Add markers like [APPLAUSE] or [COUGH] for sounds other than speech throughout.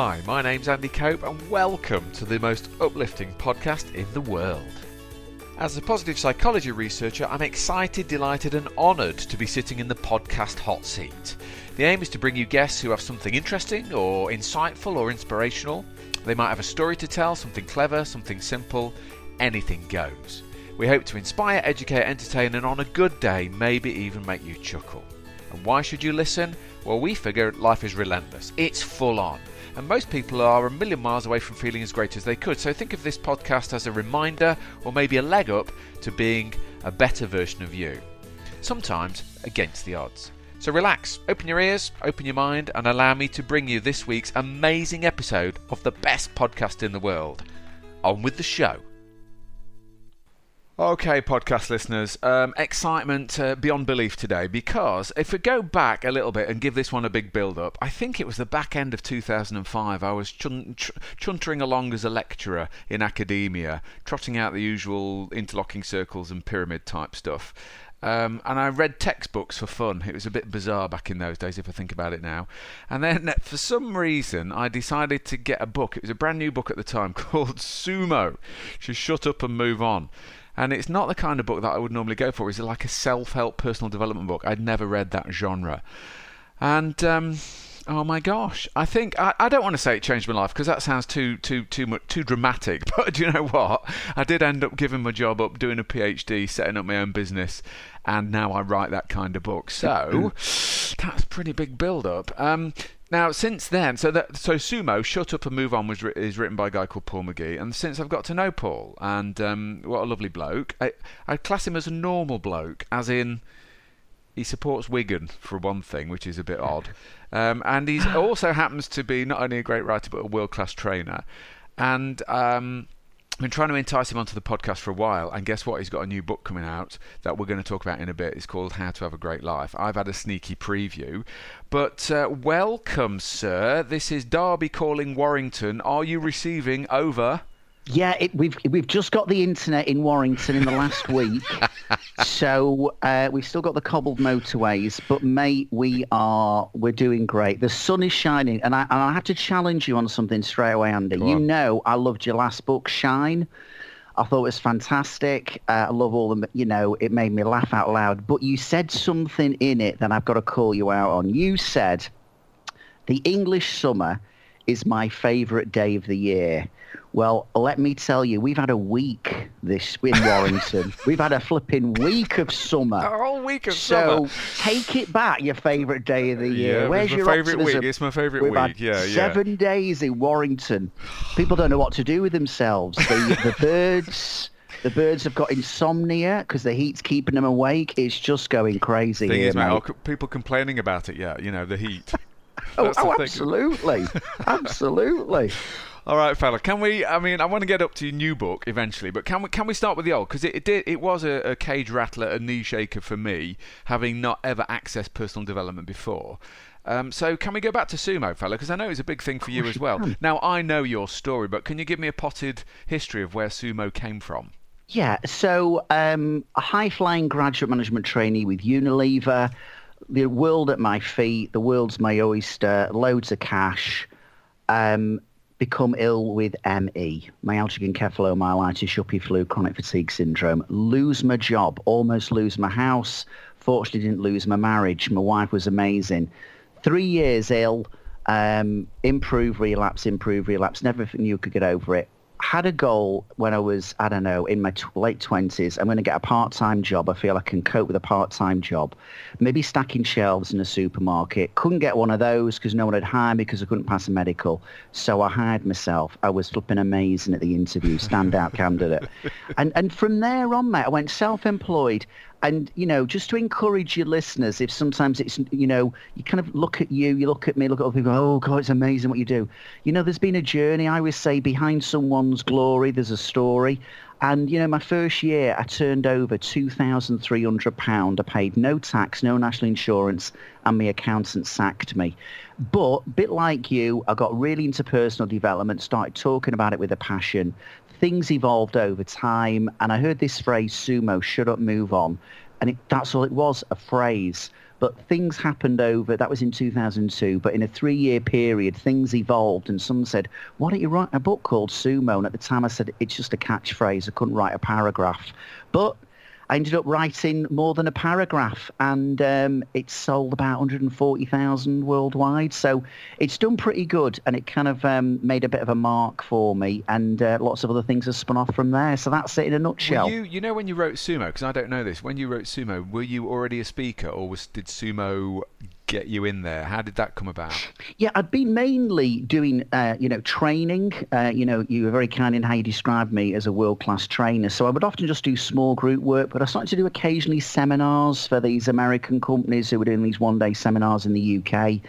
Hi, my name's Andy Cope, and welcome to the most uplifting podcast in the world. As a positive psychology researcher, I'm excited, delighted, and honoured to be sitting in the podcast hot seat. The aim is to bring you guests who have something interesting, or insightful, or inspirational. They might have a story to tell, something clever, something simple, anything goes. We hope to inspire, educate, entertain, and on a good day, maybe even make you chuckle. And why should you listen? Well, we figure life is relentless, it's full on. And most people are a million miles away from feeling as great as they could. So think of this podcast as a reminder or maybe a leg up to being a better version of you. Sometimes against the odds. So relax, open your ears, open your mind, and allow me to bring you this week's amazing episode of the best podcast in the world. On with the show. Okay, podcast listeners, um, excitement uh, beyond belief today because if we go back a little bit and give this one a big build up, I think it was the back end of 2005. I was chun- ch- chuntering along as a lecturer in academia, trotting out the usual interlocking circles and pyramid type stuff. Um, and I read textbooks for fun. It was a bit bizarre back in those days, if I think about it now. And then, [LAUGHS] for some reason, I decided to get a book. It was a brand new book at the time [LAUGHS] called Sumo. Just shut up and move on. And it's not the kind of book that I would normally go for. It's like a self-help personal development book. I'd never read that genre. And um, oh my gosh, I think I, I don't want to say it changed my life because that sounds too too too much too dramatic. [LAUGHS] But do you know what? I did end up giving my job up, doing a PhD, setting up my own business, and now I write that kind of book. So that's pretty big build up. Um, now, since then, so that so Sumo, Shut Up and Move On was is written by a guy called Paul McGee, and since I've got to know Paul, and um, what a lovely bloke, I, I class him as a normal bloke, as in he supports Wigan for one thing, which is a bit odd, um, and he [LAUGHS] also happens to be not only a great writer but a world class trainer, and. Um, been trying to entice him onto the podcast for a while, and guess what? He's got a new book coming out that we're going to talk about in a bit. It's called How to Have a Great Life. I've had a sneaky preview, but uh, welcome, sir. This is Derby calling Warrington. Are you receiving over? Yeah, it, we've we've just got the internet in Warrington in the last [LAUGHS] week, so uh, we've still got the cobbled motorways. But mate, we are we're doing great. The sun is shining, and I and I have to challenge you on something straight away, Andy. Go you on. know I loved your last book, Shine. I thought it was fantastic. Uh, I love all the, you know, it made me laugh out loud. But you said something in it that I've got to call you out on. You said the English summer is my favourite day of the year. Well, let me tell you, we've had a week this in [LAUGHS] Warrington. we've had a flipping week of summer. A whole week of So summer. So take it back, your favourite day of the year. Yeah, Where's your favourite optimism? week. It's my favourite We've week. had Yeah, yeah. seven days in Warrington. People don't know what to do with themselves. The, the [LAUGHS] birds. The birds have got insomnia because the heat's keeping them awake. It's just going crazy Thing here, is, mate. people complaining about it? Yeah, you know the heat. Oh, oh absolutely, [LAUGHS] absolutely. All right, fella. Can we? I mean, I want to get up to your new book eventually, but can we? Can we start with the old? Because it, it did. It was a, a cage rattler, a knee shaker for me, having not ever accessed personal development before. Um, so can we go back to sumo, fella? Because I know it's a big thing for you as well. Now I know your story, but can you give me a potted history of where sumo came from? Yeah, so um, a high flying graduate management trainee with Unilever, the world at my feet, the world's my oyster, loads of cash. Um, become ill with ME, myalgic encephalomyelitis, yuppie flu, chronic fatigue syndrome. Lose my job, almost lose my house. Fortunately, didn't lose my marriage. My wife was amazing. Three years ill, um, improve, relapse, improve, relapse. Never knew could get over it had a goal when I was, I don't know, in my t- late 20s. I'm going to get a part-time job. I feel I can cope with a part-time job. Maybe stacking shelves in a supermarket. Couldn't get one of those because no one had hired me because I couldn't pass a medical. So I hired myself. I was flipping amazing at the interview, standout [LAUGHS] candidate. And, and from there on, mate, I went self-employed. And, you know, just to encourage your listeners, if sometimes it's, you know, you kind of look at you, you look at me, look at other people, oh, God, it's amazing what you do. You know, there's been a journey. I always say behind someone's glory, there's a story. And, you know, my first year, I turned over £2,300. I paid no tax, no national insurance, and my accountant sacked me. But, bit like you, I got really into personal development, started talking about it with a passion. Things evolved over time, and I heard this phrase, sumo, shut up, move on. And it, that's all it was, a phrase. but things happened over, that was in 2002, but in a three-year period, things evolved and someone said, why don't you write a book called Sumo? And at the time I said, it's just a catchphrase. I couldn't write a paragraph. But I ended up writing more than a paragraph, and um, it's sold about 140,000 worldwide. So it's done pretty good, and it kind of um, made a bit of a mark for me, and uh, lots of other things have spun off from there. So that's it in a nutshell. Were you, you know, when you wrote Sumo, because I don't know this, when you wrote Sumo, were you already a speaker, or was did Sumo get you in there? How did that come about? Yeah, I'd been mainly doing, uh, you know, training. Uh, you know, you were very kind in how you described me as a world-class trainer. So I would often just do small group work, but I started to do occasionally seminars for these American companies who were doing these one-day seminars in the UK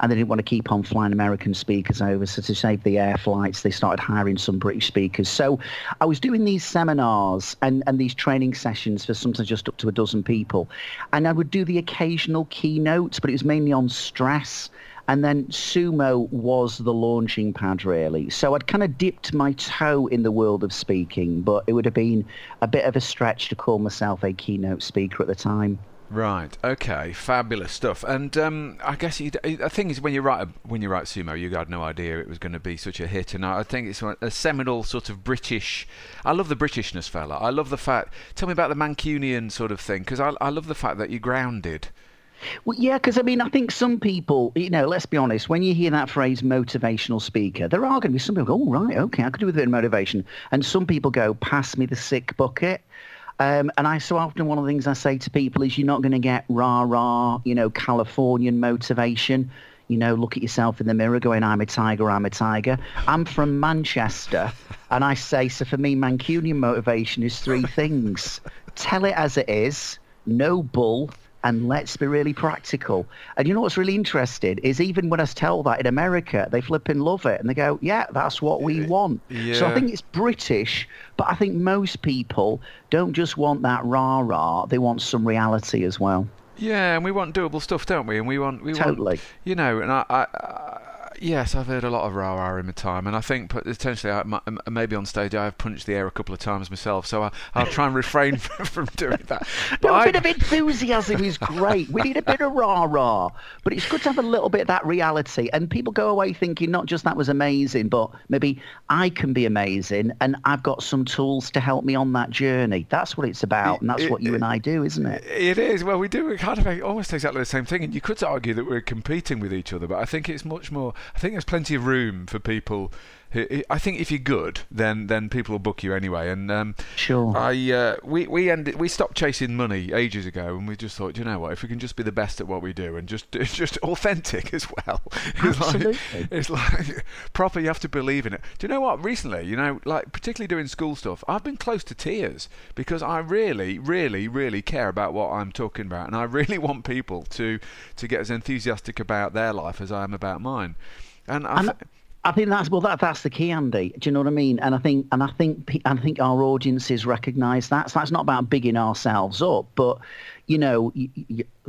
and they didn't want to keep on flying American speakers over. So to save the air flights, they started hiring some British speakers. So I was doing these seminars and, and these training sessions for sometimes just up to a dozen people. And I would do the occasional keynotes, but it was mainly on stress. And then sumo was the launching pad, really. So I'd kind of dipped my toe in the world of speaking, but it would have been a bit of a stretch to call myself a keynote speaker at the time. Right. Okay. Fabulous stuff. And um, I guess the thing is, when you write when you write sumo, you had no idea it was going to be such a hit. And I think it's a seminal sort of British. I love the Britishness, fella. I love the fact. Tell me about the Mancunian sort of thing, because I, I love the fact that you're grounded. Well, yeah, because I mean, I think some people, you know, let's be honest, when you hear that phrase motivational speaker, there are going to be some people go, oh, right, okay, I could do with a bit of motivation. And some people go, pass me the sick bucket. Um, and I so often one of the things I say to people is you're not going to get rah rah, you know, Californian motivation. You know, look at yourself in the mirror going, I'm a tiger, I'm a tiger. I'm from Manchester. And I say, so for me, Mancunian motivation is three things. Tell it as it is, no bull, and let's be really practical. And you know what's really interesting is even when I tell that in America, they flip and love it and they go, yeah, that's what we want. Yeah. So I think it's British, but I think most people don't just want that rah rah, they want some reality as well. Yeah, and we want doable stuff, don't we? And we want we totally. want you know, and I, I Yes, I've heard a lot of rah rah in my time, and I think potentially I, maybe on stage I have punched the air a couple of times myself, so I, will try and refrain [LAUGHS] from doing that. But no, a bit of enthusiasm is great. We need a bit of rah rah, but it's good to have a little bit of that reality, and people go away thinking not just that was amazing, but maybe I can be amazing, and I've got some tools to help me on that journey. That's what it's about, and that's it, what you it, and I do, isn't it? It is. Well, we do kind of almost exactly the same thing, and you could argue that we're competing with each other, but I think it's much more I think there's plenty of room for people. I think if you're good, then then people will book you anyway. And um, sure, I uh, we we ended we stopped chasing money ages ago, and we just thought, you know what, if we can just be the best at what we do and just [LAUGHS] just authentic as well, it's Absolutely. like it's like [LAUGHS] proper. You have to believe in it. Do you know what? Recently, you know, like particularly doing school stuff, I've been close to tears because I really, really, really care about what I'm talking about, and I [LAUGHS] really want people to to get as enthusiastic about their life as I am about mine. And I, I think that's well, that that's the key, Andy. Do you know what I mean? And I think, and I think, I think our audiences recognise that. So that's not about bigging ourselves up, but you know,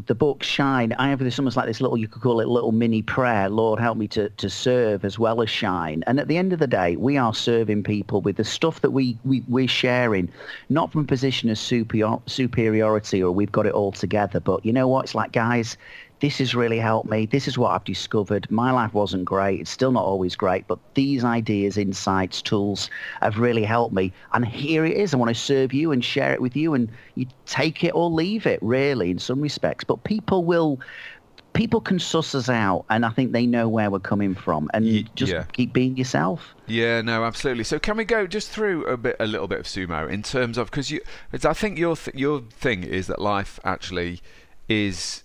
the book Shine. I have this almost like this little, you could call it little mini prayer. Lord, help me to to serve as well as shine. And at the end of the day, we are serving people with the stuff that we, we we're sharing, not from a position of superior, superiority or we've got it all together. But you know what? It's like, guys, this has really helped me. This is what I've discovered. My life wasn't great. It's still not always great, but these ideas, insights, tools have really helped me. And here it is. I want to serve you and share it with you. And you take it or leave it, really, in some respects. But people will people can suss us out and I think they know where we're coming from and y- just yeah. keep being yourself. Yeah, no, absolutely. So can we go just through a bit a little bit of sumo in terms of because you I think your th- your thing is that life actually is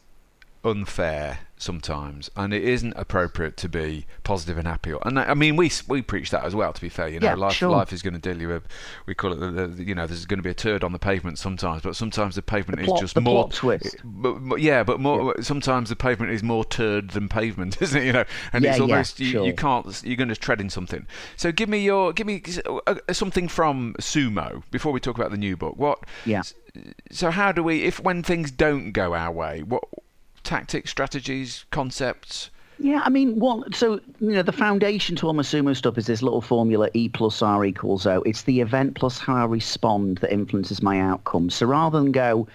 unfair sometimes, and it isn't appropriate to be positive and happy. And I mean, we we preach that as well. To be fair, you know, yeah, life sure. life is going to deal you with. We call it the, the, you know, there's going to be a turd on the pavement sometimes, but sometimes the pavement the plot, is just the more twist. But, yeah, but more yeah. sometimes the pavement is more turd than pavement, [LAUGHS] isn't it? You know, and yeah, it's almost you, sure. you can't you're going to tread in something. So give me your give me uh, something from Sumo before we talk about the new book. What? Yeah. So how do we, if when things don't go our way, what tactics, strategies, concepts? Yeah, I mean, one. So you know, the foundation to all my sumo stuff is this little formula: E plus R equals O. It's the event plus how I respond that influences my outcome. So rather than go,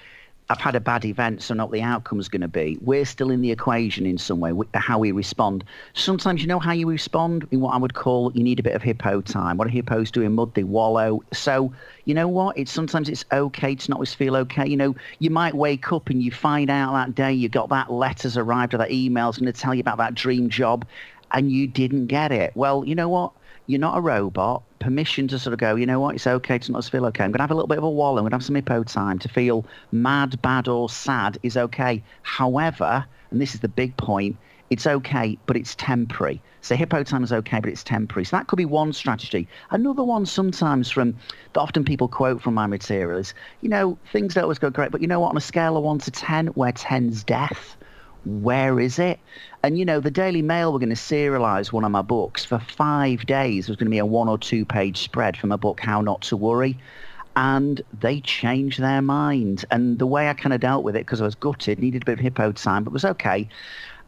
I've had a bad event, so not the outcome's going to be. We're still in the equation in some way, how we respond. Sometimes you know how you respond in what I would call you need a bit of hippo time. What do hippos do in mud? They wallow. So you know what? It's sometimes it's okay to not always feel okay. You know, you might wake up and you find out that day you got that letter's arrived or that email's going to tell you about that dream job, and you didn't get it. Well, you know what? You're not a robot. Permission to sort of go, you know what, it's okay to not feel okay. I'm going to have a little bit of a wall. I'm going to have some hippo time to feel mad, bad, or sad is okay. However, and this is the big point, it's okay, but it's temporary. So hippo time is okay, but it's temporary. So that could be one strategy. Another one sometimes from that often people quote from my material is, you know, things don't always go great, but you know what, on a scale of one to ten, where ten's death, where is it? And you know, the Daily Mail were going to serialize one of my books for five days. It was going to be a one or two page spread from a book, How Not to Worry. And they changed their mind. And the way I kind of dealt with it, because I was gutted, needed a bit of hippo time, but was okay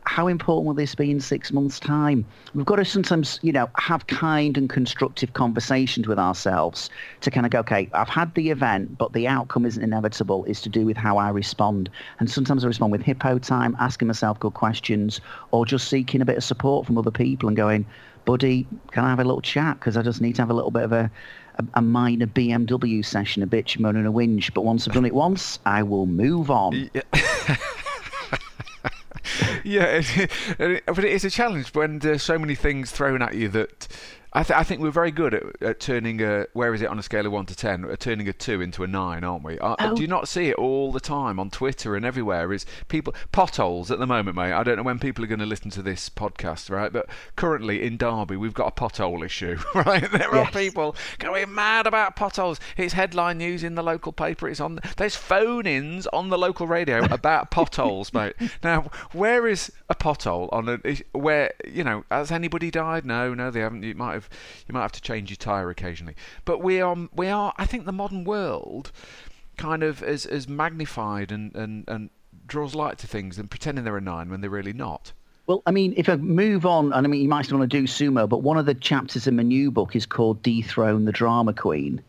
how important will this be in six months' time? We've got to sometimes, you know, have kind and constructive conversations with ourselves to kind of go, okay, I've had the event, but the outcome isn't inevitable. It's to do with how I respond. And sometimes I respond with hippo time, asking myself good questions, or just seeking a bit of support from other people and going, buddy, can I have a little chat? Because I just need to have a little bit of a, a, a minor BMW session, a bitch, moan and a whinge. But once I've done it once, I will move on. Yeah. [LAUGHS] [LAUGHS] yeah, but it is a challenge when there's so many things thrown at you that I, th- I, think we're very good at, at, turning a where is it on a scale of one to ten, at turning a two into a nine, aren't we? Uh, oh. Do you not see it all the time on Twitter and everywhere? Is people potholes at the moment, mate? I don't know when people are going to listen to this podcast, right? But currently in Derby, we've got a pothole issue, [LAUGHS] right? There yes. are people going mad about potholes. It's headline news in the local paper. It's on. There's phone-ins on the local radio [LAUGHS] about potholes, mate. Now, where is a pothole on a where you know has anybody died? No, no, they haven't. You might have you might have to change your tire occasionally. But we are we are I think the modern world kind of is is magnified and, and, and draws light to things and pretending there are nine when they're really not. Well, I mean, if I move on, and I mean, you might still want to do sumo, but one of the chapters in my new book is called Dethrone the Drama Queen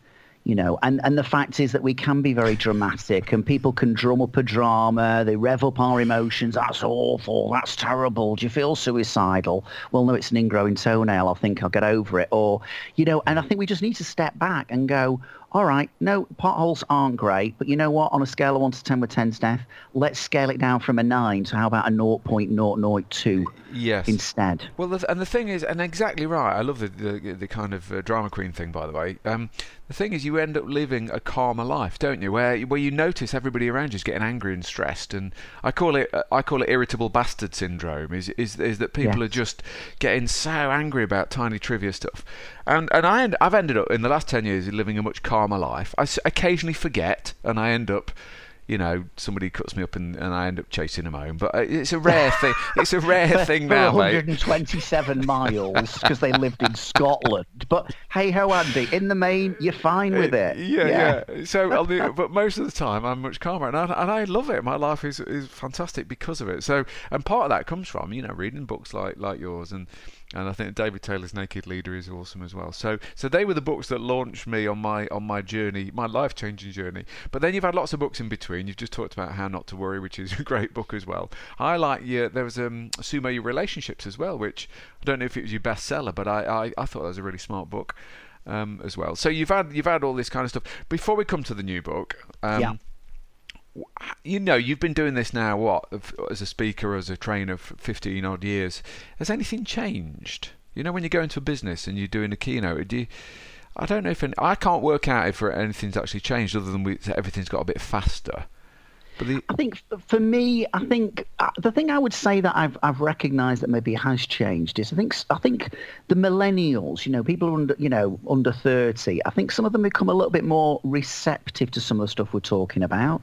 you know and and the fact is that we can be very dramatic and people can drum up a drama they rev up our emotions that's awful that's terrible do you feel suicidal well no it's an ingrowing toenail i think i'll get over it or you know and i think we just need to step back and go all right, no, potholes aren't great, but you know what? On a scale of 1 to 10 with 10's death, let's scale it down from a 9. to how about a 0.002 yes. instead? Well, and the thing is, and exactly right, I love the, the, the kind of uh, drama queen thing, by the way. Um, the thing is, you end up living a calmer life, don't you? Where where you notice everybody around you is getting angry and stressed, and I call it I call it irritable bastard syndrome. Is is is that people are just getting so angry about tiny trivia stuff, and and I end, I've ended up in the last ten years living a much calmer life. I occasionally forget, and I end up you know, somebody cuts me up and, and I end up chasing them home. But uh, it's a rare thing. It's a rare [LAUGHS] thing for now, 127 mate. miles because they lived in Scotland. But hey ho, Andy, in the main, you're fine with it. Yeah, yeah. yeah. So, but most of the time, I'm much calmer, and I, and I love it. My life is is fantastic because of it. So, and part of that comes from you know reading books like like yours and and I think David Taylor's Naked Leader is awesome as well. So so they were the books that launched me on my on my journey, my life changing journey. But then you've had lots of books in between. You've just talked about How Not to Worry, which is [LAUGHS] a great book as well. I like yeah, there was um Sumo Your Relationships as well, which I don't know if it was your bestseller, but I, I, I thought that was a really smart book. Um, as well. So you've had you've had all this kind of stuff. Before we come to the new book, um, yeah you know, you've been doing this now, what, as a speaker, as a trainer for 15 odd years. Has anything changed? You know, when you go into a business and you're doing a keynote, do you, I don't know if, any, I can't work out if anything's actually changed other than we, everything's got a bit faster. The... I think for me, I think uh, the thing I would say that I've I've recognised that maybe has changed is I think I think the millennials, you know, people under you know under thirty, I think some of them become a little bit more receptive to some of the stuff we're talking about.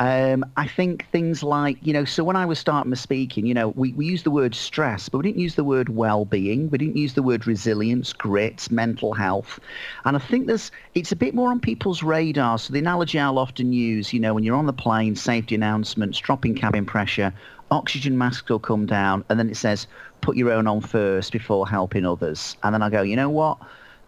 Um, I think things like, you know, so when I was starting my speaking, you know, we, we used the word stress, but we didn't use the word well-being. We didn't use the word resilience, grit, mental health. And I think there's, it's a bit more on people's radar. So the analogy I'll often use, you know, when you're on the plane, safety announcements, dropping cabin pressure, oxygen masks will come down, and then it says, put your own on first before helping others. And then I go, you know what?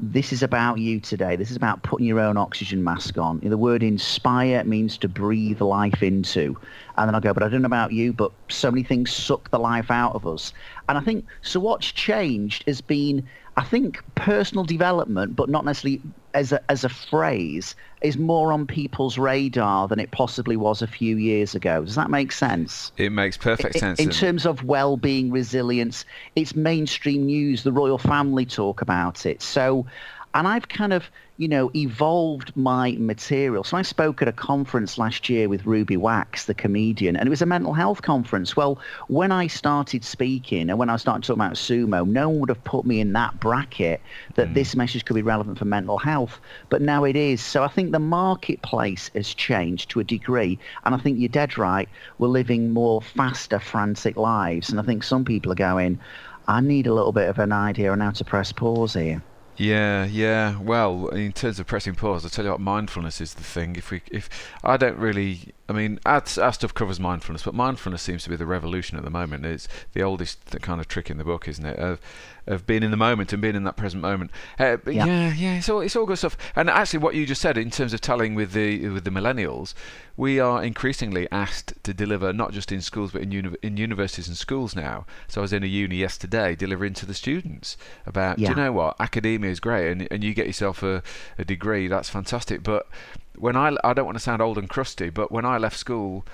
This is about you today. This is about putting your own oxygen mask on. The word inspire means to breathe life into. And then I go, but I don't know about you, but so many things suck the life out of us. And I think, so what's changed has been, I think, personal development, but not necessarily as a, as a phrase, is more on people's radar than it possibly was a few years ago. Does that make sense? It makes perfect sense. In, in terms of well-being, resilience, it's mainstream news. The royal family talk about it. So and I've kind of, you know, evolved my material. So I spoke at a conference last year with Ruby Wax, the comedian, and it was a mental health conference. Well, when I started speaking and when I started talking about sumo, no one would have put me in that bracket that mm. this message could be relevant for mental health. But now it is. So I think the marketplace has changed to a degree. And I think you're dead right. We're living more faster, frantic lives. And I think some people are going, I need a little bit of an idea on how to press pause here. Yeah, yeah. Well, in terms of pressing pause, I tell you what, mindfulness is the thing. If we, if I don't really, I mean, our, our stuff covers mindfulness, but mindfulness seems to be the revolution at the moment. It's the oldest kind of trick in the book, isn't it? Of of being in the moment and being in that present moment. Uh, yeah. yeah, yeah, it's all it's all good stuff. And actually, what you just said in terms of telling with the with the millennials, we are increasingly asked to deliver not just in schools but in uni- in universities and schools now. So I was in a uni yesterday delivering to the students about yeah. do you know what academia is great and and you get yourself a, a degree that's fantastic. But when I I don't want to sound old and crusty, but when I left school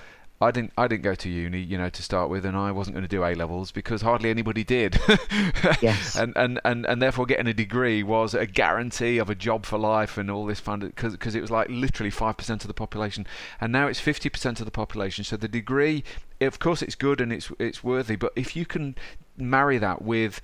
I didn't I didn't go to uni, you know, to start with, and I wasn't going to do A levels because hardly anybody did. [LAUGHS] yes. And, and and and therefore getting a degree was a guarantee of a job for life and all this fun because because it was like literally five percent of the population, and now it's fifty percent of the population. So the degree, of course, it's good and it's it's worthy, but if you can marry that with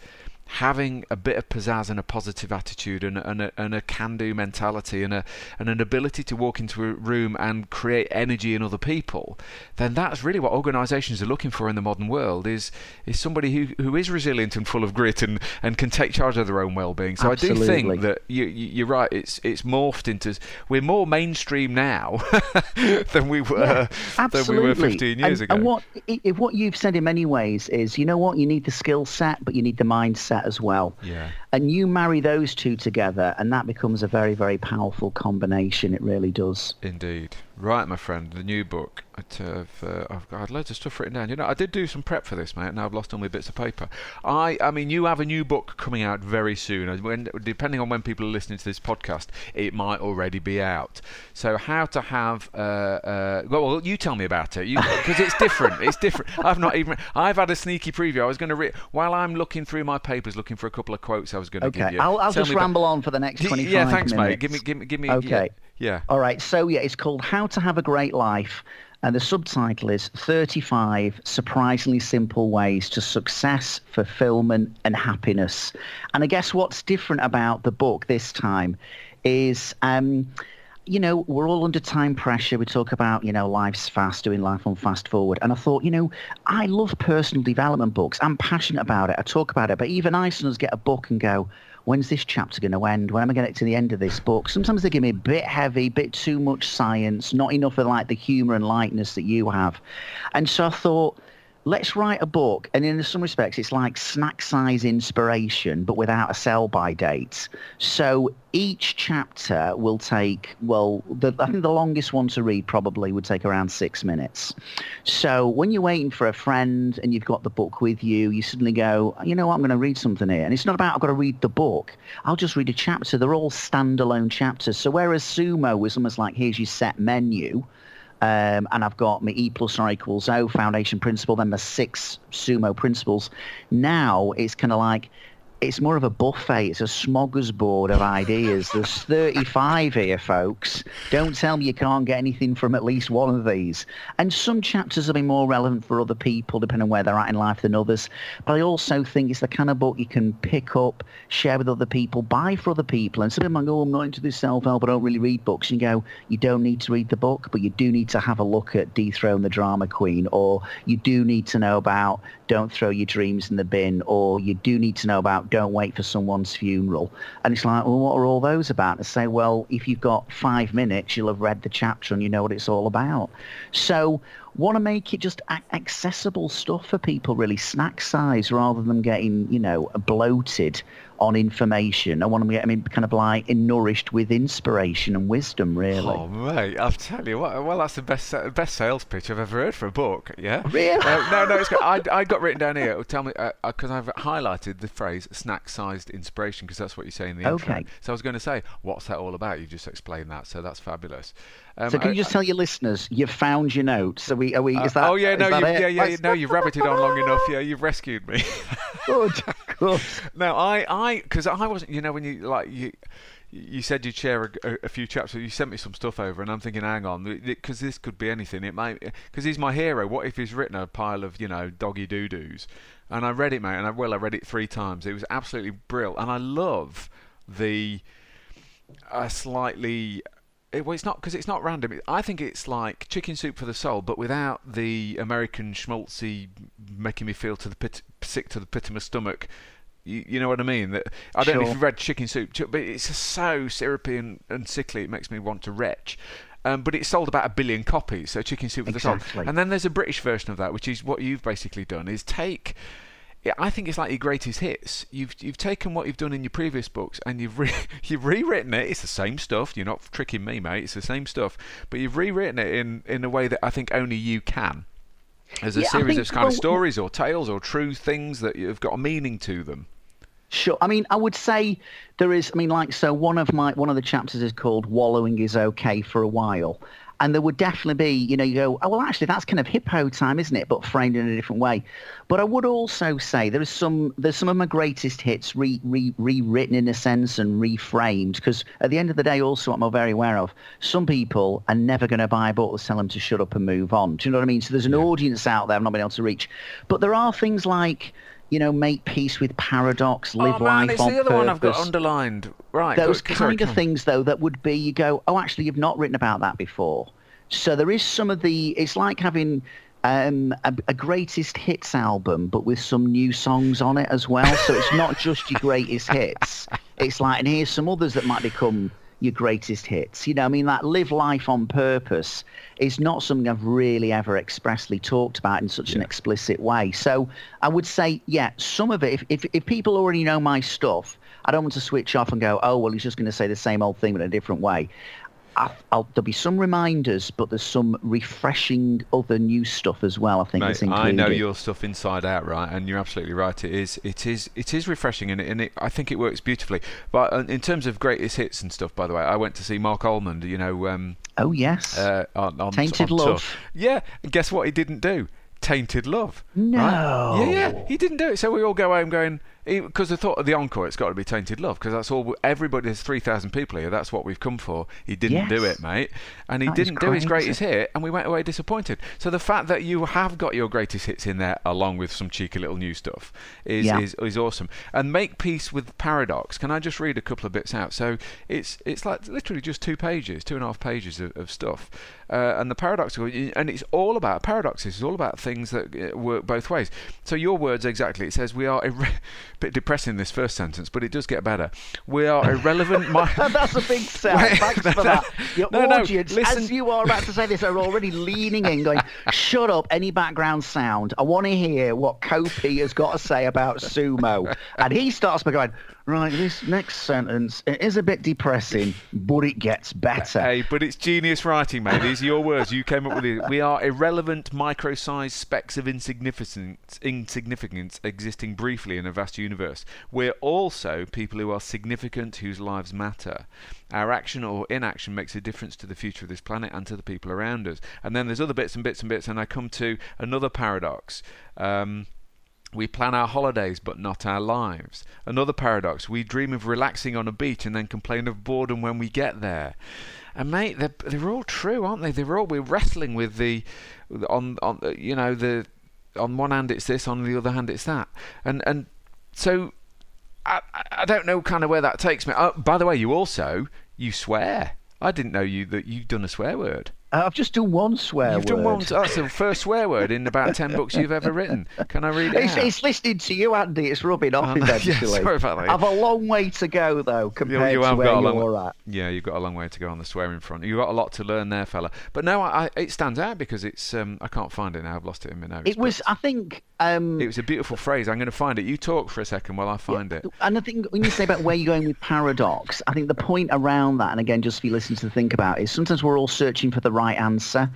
having a bit of pizzazz and a positive attitude and, and a, and a can-do mentality and, a, and an ability to walk into a room and create energy in other people, then that's really what organisations are looking for in the modern world is is somebody who, who is resilient and full of grit and, and can take charge of their own well-being. So Absolutely. I do think that you, you, are right. It's it's morphed into we're more mainstream now [LAUGHS] than we were yeah, than we were 15 years and, ago. And what if what you've said in many ways is you know what you need the skill set, but you need the mindset set as well. Yeah. And you marry those two together, and that becomes a very, very powerful combination. It really does. Indeed. Right, my friend, the new book. I've, uh, I've got loads of stuff written down. You know, I did do some prep for this, mate. Now I've lost all my bits of paper. I, I mean, you have a new book coming out very soon. When, depending on when people are listening to this podcast, it might already be out. So, how to have? Uh, uh, well, you tell me about it, because it's different. it's different. I've not even. I've had a sneaky preview. I was going to read while I'm looking through my papers, looking for a couple of quotes. I was going to okay. give you. I'll, I'll just ramble about, on for the next twenty-five Yeah, thanks, minutes. mate. Give me, give me, give me. Okay. Yeah. Yeah. All right. So yeah, it's called How to Have a Great Life and the subtitle is 35 Surprisingly Simple Ways to Success, Fulfillment, and Happiness. And I guess what's different about the book this time is. Um, you know, we're all under time pressure. We talk about, you know, life's fast, doing life on fast forward. And I thought, you know, I love personal development books. I'm passionate about it. I talk about it. But even I sometimes get a book and go, when's this chapter going to end? When am I going to get to the end of this book? Sometimes they give me a bit heavy, a bit too much science, not enough of like the humour and lightness that you have. And so I thought, let's write a book. And in some respects, it's like snack size inspiration, but without a sell by date. So each chapter will take, well, the, I think the longest one to read probably would take around six minutes. So when you're waiting for a friend and you've got the book with you, you suddenly go, you know what, I'm going to read something here. And it's not about I've got to read the book. I'll just read a chapter. They're all standalone chapters. So whereas Sumo was almost like, here's your set menu, um, and I've got my E plus R equals O foundation principle, then my six sumo principles. Now it's kind of like it's more of a buffet. It's a smorgasbord of ideas. There's 35 here, folks. Don't tell me you can't get anything from at least one of these. And some chapters will be more relevant for other people, depending on where they're at in life than others. But I also think it's the kind of book you can pick up, share with other people, buy for other people. And some people might go, oh, I'm not into this self-help, I don't really read books. And you go, you don't need to read the book, but you do need to have a look at Dethrone the Drama Queen, or you do need to know about Don't Throw Your Dreams in the Bin, or you do need to know about don't wait for someone's funeral. And it's like, well, what are all those about? To say, well, if you've got five minutes, you'll have read the chapter and you know what it's all about. So want to make it just accessible stuff for people, really snack size, rather than getting you know bloated on information. I want to get them kind of like nourished with inspiration and wisdom, really. Oh mate, I'll tell you what. Well, that's the best best sales pitch I've ever heard for a book. Yeah. Really? Uh, no, no, it's good. I, I got written down here. Tell me, because uh, uh, I've highlighted the phrase snack-sized inspiration because that's what you say in the okay. intro. So I was going to say, what's that all about? You just explained that, so that's fabulous. Um, so can you just tell your listeners you've found your notes? Are we? Are we? Is that? oh yeah, no, you, yeah, yeah, no, you've rabbited on long enough. Yeah, you've rescued me. [LAUGHS] good, good. No, I, I, because I wasn't. You know, when you like you you said you'd share a, a, few chapters. You sent me some stuff over, and I'm thinking, hang on, because this could be anything. It might, because he's my hero. What if he's written a pile of you know doggy doo doos? And I read it, mate, and I well, I read it three times. It was absolutely brilliant, and I love the uh, slightly. It, well, it's not because it's not random. I think it's like chicken soup for the soul, but without the American schmaltzy making me feel to the pit, sick to the pit of my stomach you, you know what I mean? That I don't sure. know if you've read Chicken Soup, but it's so syrupy and, and sickly. It makes me want to retch. Um, but it sold about a billion copies, so Chicken Soup with exactly. the Soul. And then there's a British version of that, which is what you've basically done: is take. I think it's like your greatest hits. You've you've taken what you've done in your previous books and you've re- [LAUGHS] you've rewritten it. It's the same stuff. You're not tricking me, mate. It's the same stuff, but you've rewritten it in in a way that I think only you can. As a yeah, series think, of kind well, of stories or tales or true things that have got a meaning to them. Sure. I mean, I would say there is. I mean, like, so one of my one of the chapters is called "Wallowing is okay for a while," and there would definitely be, you know, you go, oh well, actually, that's kind of hippo time, isn't it? But framed in a different way. But I would also say there is some there's some of my greatest hits re, re, rewritten in a sense and reframed because at the end of the day, also what I'm very aware of, some people are never going to buy a book that tell them to shut up and move on. Do you know what I mean? So there's an yeah. audience out there I've not been able to reach, but there are things like you know, make peace with paradox, live oh, man, life it's on the other purpose. one I've got underlined. Right. Those go, kind sorry, of things, though, that would be you go, oh, actually, you've not written about that before. So there is some of the. It's like having um, a, a, greatest hits album, but with some new songs on it as well. So it's not just your greatest hits. It's like, and here's some others that might become your greatest hits. You know, I mean, that live life on purpose is not something I've really ever expressly talked about in such yeah. an explicit way. So I would say, yeah, some of it, if, if, if people already know my stuff, I don't want to switch off and go, oh, well, he's just going to say the same old thing but in a different way. I'll, there'll be some reminders, but there's some refreshing other new stuff as well. I think Mate, I know your stuff inside out, right? And you're absolutely right. It is, it is, it is refreshing, and, it, and it, I think it works beautifully. But uh, in terms of greatest hits and stuff, by the way, I went to see Marc Almond. You know. Um, oh yes. Uh, on, on, Tainted on Love. Tour. Yeah. And guess what? He didn't do. Tainted Love. No. Right? Yeah, yeah. He didn't do it. So we all go home going because the thought of the encore, it's got to be tainted love because that's all. Everybody, there's three thousand people here. That's what we've come for. He didn't yes. do it, mate, and he that didn't do his greatest hit, and we went away disappointed. So the fact that you have got your greatest hits in there, along with some cheeky little new stuff, is yeah. is, is awesome. And make peace with paradox. Can I just read a couple of bits out? So it's it's like literally just two pages, two and a half pages of, of stuff, uh, and the paradoxical, and it's all about paradoxes. It's all about things that uh, work both ways. So your words exactly. It says we are bit depressing this first sentence, but it does get better. We are irrelevant. [LAUGHS] Mi- That's a big sell. Thanks for [LAUGHS] that. Your no, audience, no, listen. as you are about to say this, are already leaning in, going, "Shut up! Any background sound? I want to hear what Kopi has got to say about sumo." And he starts by going, Right, this next sentence it is a bit depressing, but it gets better. Hey, but it's genius writing, mate. These are your words. You came up with it. We are irrelevant, micro-sized specks of insignificance, insignificance existing briefly in a vast universe. We're also people who are significant, whose lives matter. Our action or inaction makes a difference to the future of this planet and to the people around us. And then there's other bits and bits and bits, and I come to another paradox. Um, we plan our holidays but not our lives. Another paradox. We dream of relaxing on a beach and then complain of boredom when we get there. And mate, they're, they're all true, aren't they? They're all we're wrestling with the on on you know the on one hand it's this, on the other hand it's that, and and so I I don't know kind of where that takes me. Oh, by the way, you also you swear. I didn't know you that you've done a swear word. I've just done one swear You've word. done one. That's the first swear word in about ten books you've ever written. Can I read it? It's, it's listening to you, Andy. It's rubbing off Oh, no, [LAUGHS] yeah, sorry about that. I've a long way to go, though, compared you to where long you're at. Yeah, you've got a long way to go on the swearing front. You've got a lot to learn there, fella. But no, I, I, it stands out because it's. Um, I can't find it now. I've lost it in my notes. It was, I think. Um, It was a beautiful phrase. I'm going to find it. You talk for a second while I find it. And I think when you say about where you're going with paradox, I think the point around that, and again, just for you listeners to think about, is sometimes we're all searching for the right answer.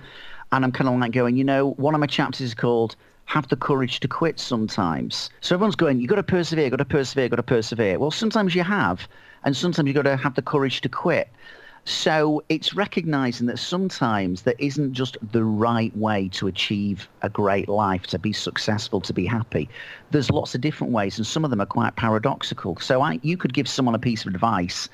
And I'm kind of like going, you know, one of my chapters is called Have the Courage to Quit sometimes. So everyone's going, you've got to persevere, got to persevere, got to persevere. Well, sometimes you have, and sometimes you've got to have the courage to quit. So it's recognizing that sometimes there isn't just the right way to achieve a great life, to be successful, to be happy. There's lots of different ways, and some of them are quite paradoxical. So I, you could give someone a piece of advice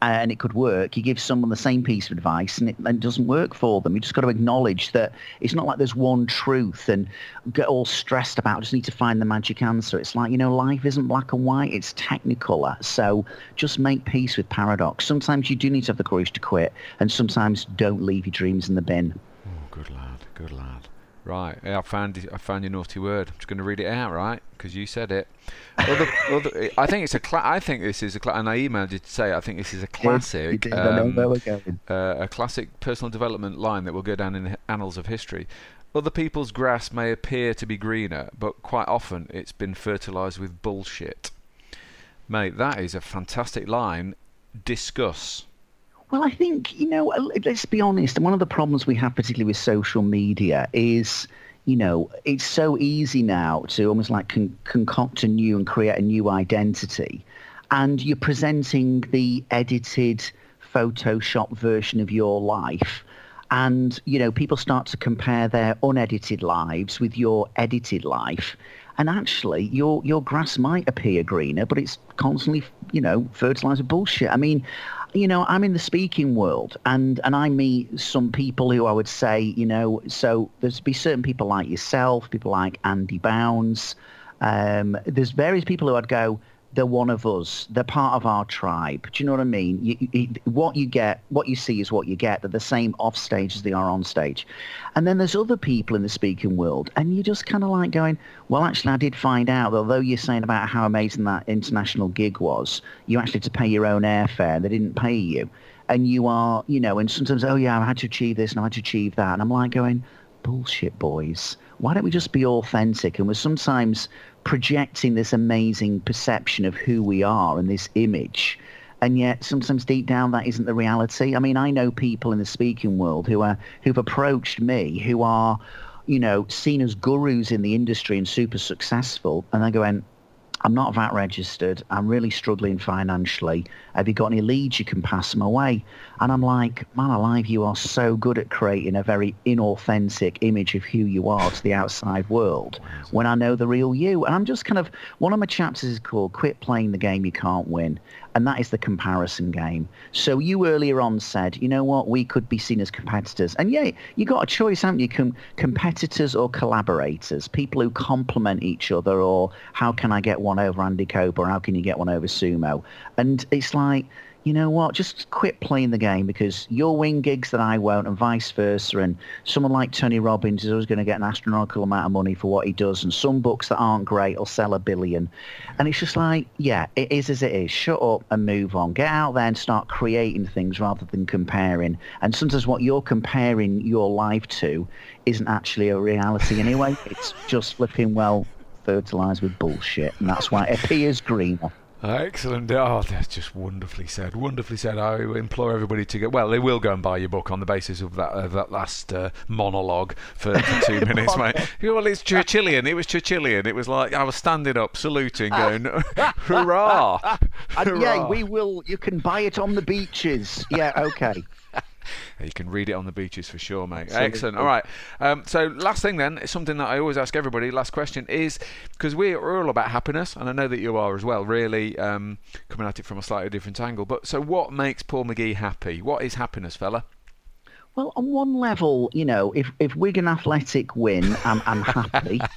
and it could work. You give someone the same piece of advice and it, and it doesn't work for them. You just got to acknowledge that it's not like there's one truth and get all stressed about just need to find the magic answer. It's like, you know, life isn't black and white, it's technicolor. So just make peace with paradox. Sometimes you do need to have the courage to quit and sometimes don't leave your dreams in the bin. Oh, good lad. Good lad. Right, yeah, I found I found your naughty word. I'm just going to read it out, right? Because you said it. Other, [LAUGHS] other, I think it's a. Cla- I think this is a. Cla- and I emailed you to say I think this is a classic. um, where we're going. uh, a classic personal development line that will go down in the annals of history. Other people's grass may appear to be greener, but quite often it's been fertilized with bullshit. Mate, that is a fantastic line. Discuss. Well, I think, you know, uh, let's be honest. And one of the problems we have, particularly with social media, is, you know, it's so easy now to almost like con- concoct a new and create a new identity. And you're presenting the edited Photoshop version of your life. And, you know, people start to compare their unedited lives with your edited life. And actually, your your grass might appear greener, but it's constantly, you know, fertilized with bullshit. I mean, you know, I'm in the speaking world, and and I meet some people who I would say, you know, so there's be certain people like yourself, people like Andy Bounds. Um, there's various people who I'd go, they're one of us. They're part of our tribe. Do you know what I mean? You, you, what you get, what you see is what you get. They're the same off stage as they are on stage. And then there's other people in the speaking world, and you're just kind of like going, well, actually, I did find out, although you're saying about how amazing that international gig was, you actually had to pay your own airfare. They didn't pay you. And you are, you know, and sometimes, oh, yeah, I had to achieve this and I had to achieve that. And I'm like going, bullshit, boys. Why don't we just be authentic? And we're sometimes projecting this amazing perception of who we are and this image. And yet sometimes deep down that isn't the reality. I mean, I know people in the speaking world who are who've approached me who are, you know, seen as gurus in the industry and super successful and they're going, I'm not VAT registered. I'm really struggling financially. Have you got any leads you can pass my way? And I'm like, man alive, you are so good at creating a very inauthentic image of who you are to the outside world when I know the real you. And I'm just kind of, one of my chapters is called Quit Playing the Game You Can't Win. And that is the comparison game. So you earlier on said, you know what, we could be seen as competitors. And yeah, you got a choice, haven't you? Com- competitors or collaborators, people who complement each other, or how can I get one over Andy Cope, or how can you get one over Sumo? And it's like, you know what, just quit playing the game because you'll win gigs that I won't and vice versa. And someone like Tony Robbins is always going to get an astronomical amount of money for what he does. And some books that aren't great will sell a billion. And it's just like, yeah, it is as it is. Shut up and move on. Get out there and start creating things rather than comparing. And sometimes what you're comparing your life to isn't actually a reality anyway. It's just flipping well fertilized with bullshit. And that's why it appears Excellent. Oh, that's just wonderfully said. Wonderfully said. I implore everybody to go. Well, they will go and buy your book on the basis of that of that last uh, monologue for, for two [LAUGHS] minutes, mate. Well, it's Churchillian. It was Churchillian. It was like I was standing up, saluting, going, [LAUGHS] "Hurrah!" And yeah, we will. You can buy it on the beaches. Yeah, okay. [LAUGHS] [LAUGHS] You can read it on the beaches for sure, mate. Absolutely. Excellent. All right. Um, so, last thing then, is something that I always ask everybody. Last question is because we're, all about happiness, and I know that you are as well. Really um, coming at it from a slightly different angle. But so, what makes Paul McGee happy? What is happiness, fella? Well, on one level, you know, if if Wigan Athletic win, I'm I'm happy. [LAUGHS]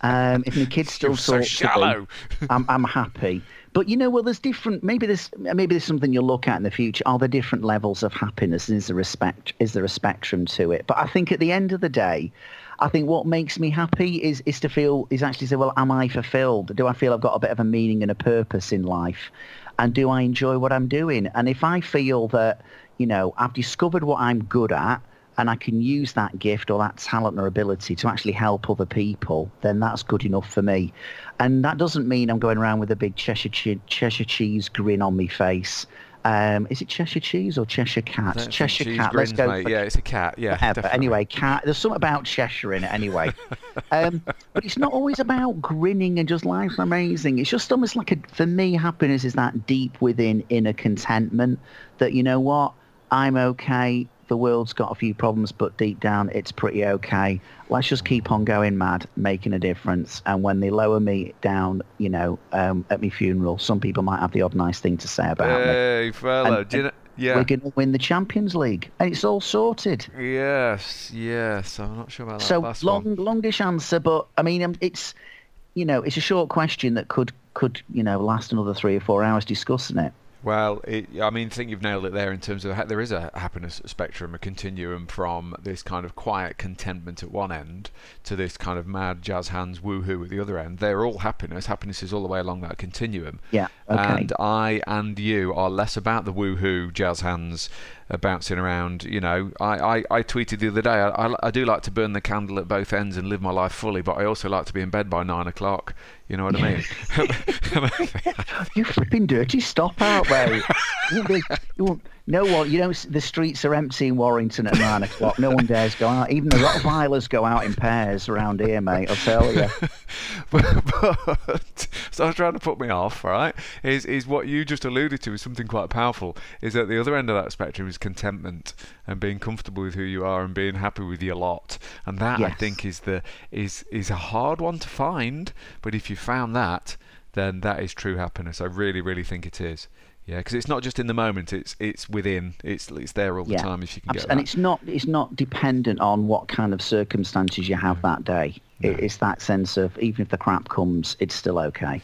Um, if my kids still You're so shallow. me, I'm, I'm happy. But you know, well, there's different. Maybe there's maybe there's something you'll look at in the future. Are there different levels of happiness? Is there a spect? Is there a spectrum to it? But I think at the end of the day, I think what makes me happy is is to feel is actually say, well, am I fulfilled? Do I feel I've got a bit of a meaning and a purpose in life? And do I enjoy what I'm doing? And if I feel that you know I've discovered what I'm good at and I can use that gift or that talent or ability to actually help other people, then that's good enough for me. And that doesn't mean I'm going around with a big Cheshire, che- Cheshire cheese grin on my face. Um, is it Cheshire cheese or Cheshire cat? Cheshire cat. grins, Let's go. mate. Yeah, it's a cat. Yeah. Anyway, cat. There's something about Cheshire in it. Anyway, [LAUGHS] um, but it's not always about grinning and just life's amazing. It's just almost like a, for me, happiness is that deep within inner contentment that you know what I'm okay. The world's got a few problems, but deep down, it's pretty okay. Let's just keep on going mad, making a difference. And when they lower me down, you know, um, at my funeral, some people might have the odd nice thing to say about me. Hey, fella. And- do you know? Yeah. We're going to win the Champions League, and it's all sorted. Yes, yes. I'm not sure about that So last long, one. longish answer, but I mean, um, it's you know, it's a short question that could could you know last another three or four hours discussing it. Well, it, I mean, I think you've nailed it there in terms of ha- there is a happiness spectrum, a continuum from this kind of quiet contentment at one end to this kind of mad jazz hands woohoo at the other end. They're all happiness. Happiness is all the way along that continuum. Yeah. Okay. And I and you are less about the woohoo jazz hands uh, bouncing around. You know, I, I, I tweeted the other day, I, I, I do like to burn the candle at both ends and live my life fully, but I also like to be in bed by nine o'clock. You know what I mean? [LAUGHS] you flipping dirty stop out, mate. you won't be, you won't, no one, you know, the streets are empty in Warrington at nine o'clock. No one dares go out. Even the Rottweilers go out in pairs around here, mate. I'll tell you. [LAUGHS] but, but so I was trying to put me off, right? Is is what you just alluded to is something quite powerful. Is that the other end of that spectrum is contentment and being comfortable with who you are and being happy with your lot. And that I think is the is is a hard one to find. But if you found that, then that is true happiness. I really, really think it is. Yeah, because it's not just in the moment; it's it's within. It's it's there all the Yeah. time. If you can Abs- get and it's not it's not dependent on what kind of circumstances you have that day. It, it's that sense of even if the crap comes, it's still okay.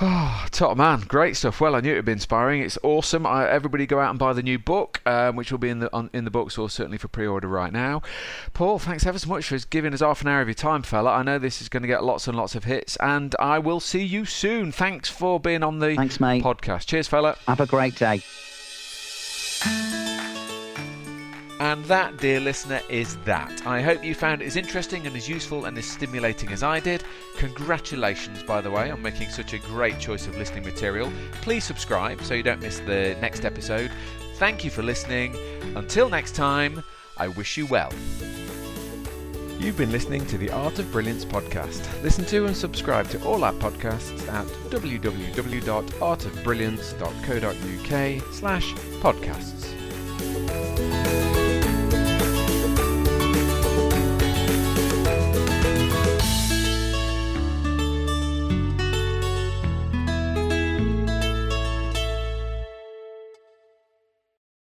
Oh, [SIGHS] top man, great stuff. Well, I knew it would be inspiring. It's awesome. I, everybody go out and buy the new book, um, which will be in the on, in the books or certainly for pre-order right now. Paul, thanks ever so much for giving us half an hour of your time, fella. I know this is going to get lots and lots of hits, and I will see you soon. Thanks for being on the Thanks, mate. podcast. Cheers, fella. Have a great day. And that, dear listener, is that. I hope you found it as interesting and as useful and as stimulating as I did. Congratulations, by the way, on making such a great choice of listening material. Please subscribe so you don't miss the next episode. Thank you for listening. Until next time, I wish you well. You've been listening to the Art of Brilliance podcast. Listen to and subscribe to all our podcasts at www.artofbrilliance.co.uk slash podcasts.